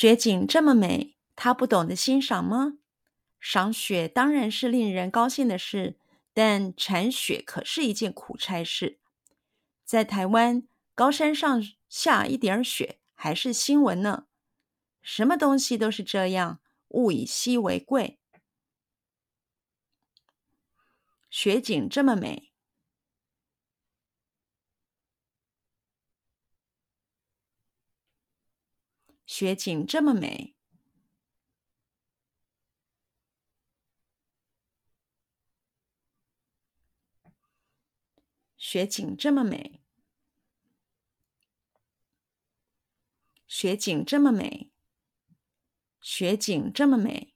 雪景这么美，他不懂得欣赏吗？赏雪当然是令人高兴的事，但铲雪可是一件苦差事。在台湾，高山上下一点雪还是新闻呢。什么东西都是这样，物以稀为贵。雪景这么美，雪景这么美，雪景这么美，雪景这么美，雪景这么美，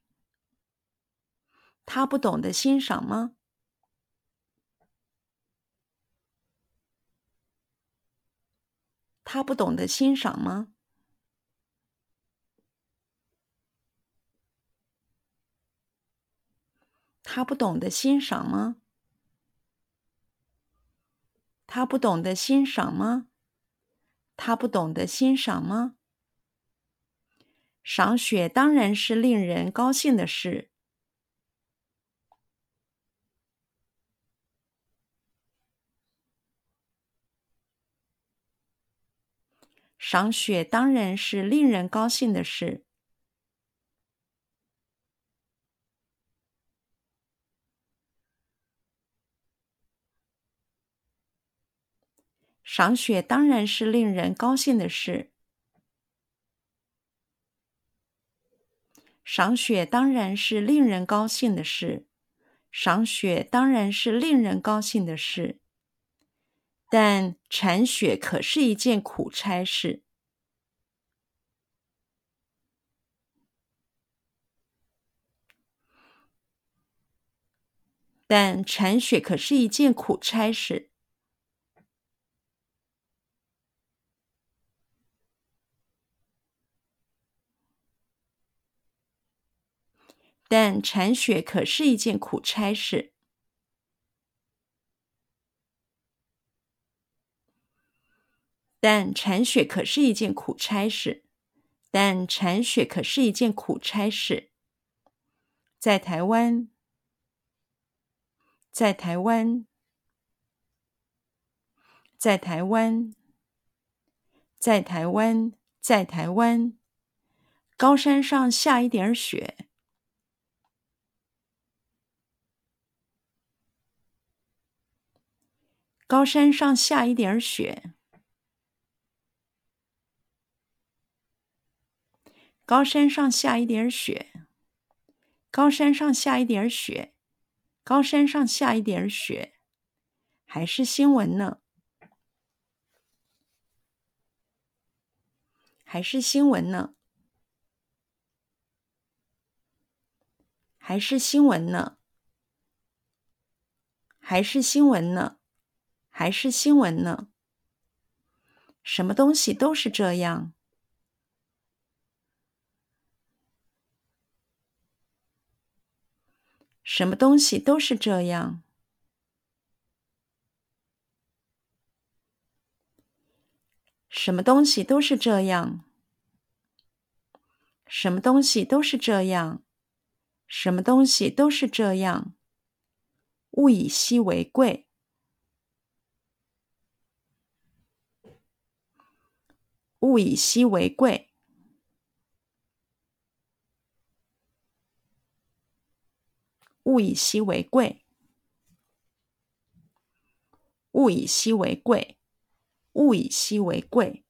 他不懂得欣赏吗？他不懂得欣赏吗？他不懂得欣赏吗？他不懂得欣赏吗？他不懂得欣赏吗？赏雪当然是令人高兴的事。赏雪当然是令人高兴的事。赏雪当然是令人高兴的事。赏雪当然是令人高兴的事。赏雪当然是令人高兴的事。但铲雪可是一件苦差事。但铲雪可是一件苦差事。但铲雪可是一件苦差事。但铲雪可是一件苦差事，但铲雪可是一件苦差事。在台湾，在台湾，在台湾，在台湾，在台湾，高山上下一点雪，高山上下一点雪。高山上下一点雪，高山上下一点雪，高山上下一点雪，还是新闻呢？还是新闻呢？还是新闻呢？还是新闻呢？还是新闻呢？什么东西都是这样。什么东西都是这样。什么东西都是这样。什么东西都是这样。什么东西都是这样。物以稀为贵。物以稀为贵。物以稀为贵，物以稀为贵，物以稀为贵。